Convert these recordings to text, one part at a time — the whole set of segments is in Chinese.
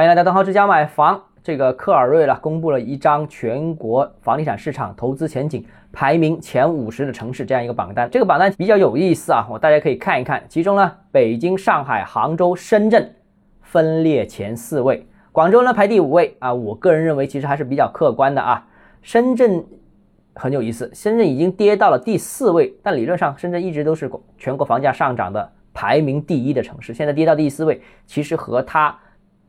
欢迎来到邓浩之家买房。这个克尔瑞了公布了一张全国房地产市场投资前景排名前五十的城市这样一个榜单。这个榜单比较有意思啊，我大家可以看一看。其中呢，北京、上海、杭州、深圳分列前四位，广州呢排第五位啊。我个人认为其实还是比较客观的啊。深圳很有意思，深圳已经跌到了第四位，但理论上深圳一直都是全国房价上涨的排名第一的城市，现在跌到第四位，其实和它。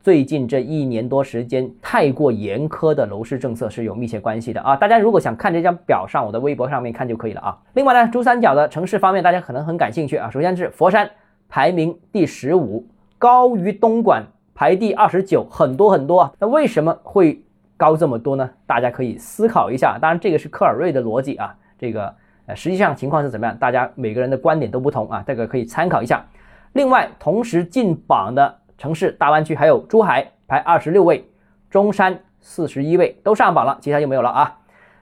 最近这一年多时间，太过严苛的楼市政策是有密切关系的啊！大家如果想看这张表，上我的微博上面看就可以了啊。另外呢，珠三角的城市方面，大家可能很感兴趣啊。首先是佛山，排名第十五，高于东莞，排第二十九，很多很多啊。那为什么会高这么多呢？大家可以思考一下。当然，这个是科尔瑞的逻辑啊。这个呃，实际上情况是怎么样？大家每个人的观点都不同啊，这个可以参考一下。另外，同时进榜的。城市大湾区还有珠海排二十六位，中山四十一位都上榜了，其他就没有了啊。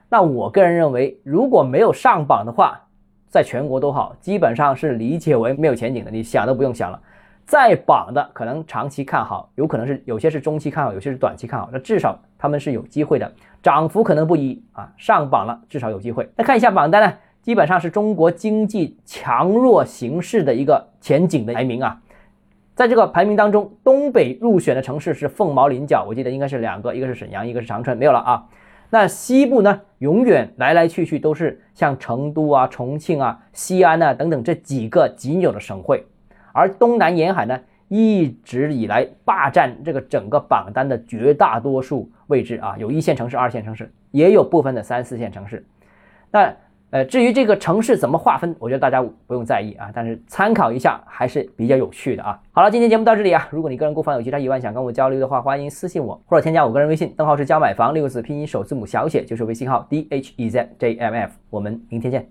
那我个人认为，如果没有上榜的话，在全国都好，基本上是理解为没有前景的，你想都不用想了。在榜的可能长期看好，有可能是有些是中期看好，有些是短期看好，那至少他们是有机会的，涨幅可能不一啊。上榜了，至少有机会。那看一下榜单呢，基本上是中国经济强弱形势的一个前景的排名啊。在这个排名当中，东北入选的城市是凤毛麟角，我记得应该是两个，一个是沈阳，一个是长春，没有了啊。那西部呢，永远来来去去都是像成都啊、重庆啊、西安啊等等这几个仅有的省会，而东南沿海呢，一直以来霸占这个整个榜单的绝大多数位置啊，有一线城市、二线城市，也有部分的三四线城市。那呃，至于这个城市怎么划分，我觉得大家不用在意啊，但是参考一下还是比较有趣的啊。好了，今天节目到这里啊，如果你个人购房有其他疑问想跟我交流的话，欢迎私信我或者添加我个人微信，账号是加买房六个字拼音首字母小写就是微信号 d h e z j m f，我们明天见。